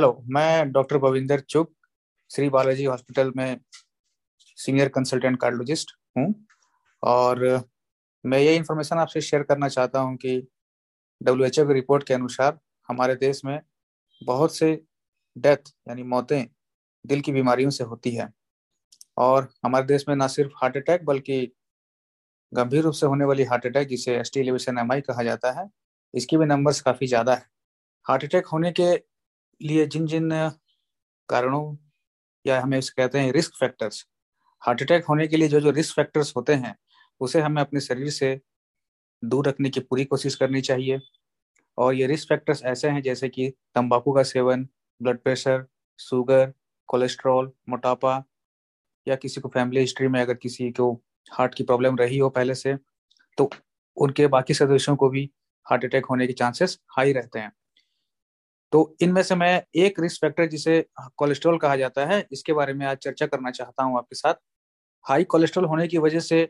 मैं doctor Bhavinder Chugh Shri Balaji hospital में senior consultant cardiologist हूँ। और मैं ये इन्फॉर्मेशन आपसे शेयर करना चाहता हूँ कि डब्ल्यू एच की रिपोर्ट के अनुसार हमारे देश में बहुत से डेथ यानी मौतें दिल की बीमारियों से होती है। और हमारे देश में ना सिर्फ़ हार्ट अटैक बल्कि गंभीर रूप से होने वाली हार्ट अटैक जिसे एस टी एलिवेशन एम कहा जाता है, इसकी भी नंबर्स काफ़ी ज़्यादा है। हार्ट अटैक होने के लिए जिन जिन कारणों या हमें उसे कहते हैं रिस्क फैक्टर्स हार्ट अटैक होने के लिए जो जो रिस्क फैक्टर्स होते हैं, उसे हमें अपने शरीर से दूर रखने की पूरी कोशिश करनी चाहिए। और ये रिस्क फैक्टर्स ऐसे हैं जैसे कि तंबाकू का सेवन ब्लड प्रेशर शुगर कोलेस्ट्रॉल मोटापा या किसी को फैमिली हिस्ट्री में अगर किसी को हार्ट की प्रॉब्लम रही हो पहले से तो उनके बाकी सदस्यों को भी हार्ट अटैक होने के चांसेस हाई रहते हैं। तो इनमें से मैं एक रिस्क फैक्टर जिसे कोलेस्ट्रॉल कहा जाता है, इसके बारे में आज चर्चा करना चाहता हूँ आपके साथ। हाई कोलेस्ट्रॉल होने की वजह से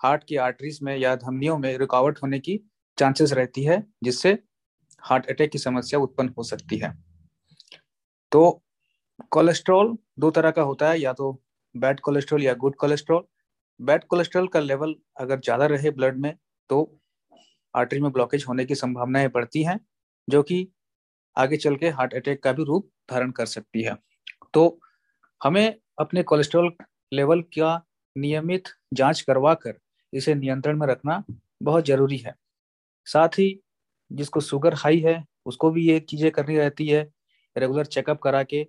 हार्ट की आर्टरीज में या धमनियों में रुकावट होने की चांसेस रहती है, जिससे हार्ट अटैक की समस्या उत्पन्न हो सकती है। तो कोलेस्ट्रॉल दो तरह का होता है, या तो बैड कोलेस्ट्रॉल या गुड कोलेस्ट्रॉल बैड कोलेस्ट्रॉल का लेवल अगर ज़्यादा रहे ब्लड में तो आर्टरी में ब्लॉकेज होने की संभावनाएँ बढ़ती हैं, जो कि आगे चल के हार्ट अटैक का भी रूप धारण कर सकती है। तो हमें अपने कोलेस्ट्रॉल लेवल का नियमित जाँच करवा कर इसे नियंत्रण में रखना बहुत ज़रूरी है। साथ ही जिसको शुगर हाई है, उसको भी ये चीज़ें करनी रहती है, रेगुलर चेकअप करा के,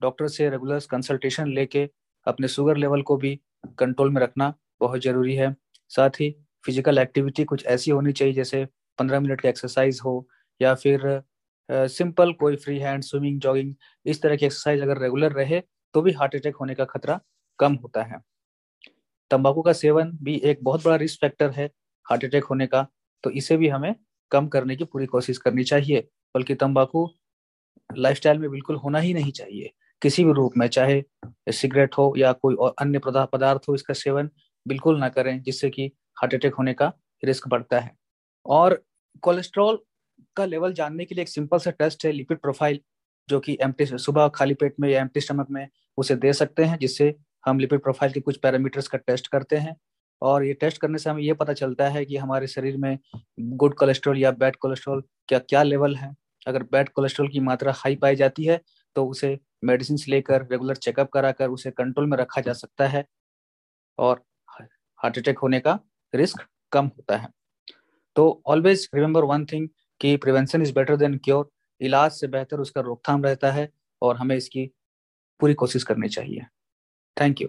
डॉक्टर से रेगुलर कंसल्टेशन लेके अपने शुगर लेवल को भी कंट्रोल में रखना बहुत ज़रूरी है। साथ ही फ़िज़िकल एक्टिविटी कुछ ऐसी होनी चाहिए, जैसे पंद्रह मिनट की एक्सरसाइज हो या फिर सिंपल कोई फ्री हैंड स्विमिंग जॉगिंग इस तरह की एक्सरसाइज अगर रेगुलर रहे तो भी हार्ट अटैक होने का खतरा कम होता है। तंबाकू का सेवन भी एक बहुत बड़ा रिस्क फैक्टर है हार्ट अटैक होने का तो इसे भी हमें कम करने की पूरी कोशिश करनी चाहिए, बल्कि तंबाकू लाइफस्टाइल में बिल्कुल होना ही नहीं चाहिए। किसी भी रूप में, चाहे सिगरेट हो या कोई और अन्य पदार्थ हो, इसका सेवन बिल्कुल ना करें, जिससे कि हार्ट अटैक होने का रिस्क बढ़ता है। और कोलेस्ट्रॉल का लेवल जानने के लिए एक सिंपल सा टेस्ट है लिपिड प्रोफ़ाइल, जो कि एम्प्टी सुबह खाली पेट में या एम्प्टी स्टमक में उसे दे सकते हैं, जिससे हम लिपिड प्रोफ़ाइल के कुछ पैरामीटर्स का टेस्ट करते हैं। और ये टेस्ट करने से हमें ये पता चलता है कि हमारे शरीर में गुड कोलेस्ट्रॉल या बैड कोलेस्ट्रॉल क्या क्या लेवल है। अगर बैड कोलेस्ट्रॉल की मात्रा हाई पाई जाती है तो उसे मेडिसिन लेकर रेगुलर चेकअप कराकर उसे कंट्रोल में रखा जा सकता है और हार्ट अटैक होने का रिस्क कम होता है। तो ऑलवेज रिमेंबर वन थिंग कि prevention is better than cure इलाज से बेहतर उसका रोकथाम रहता है और हमें इसकी पूरी कोशिश करनी चाहिए। Thank you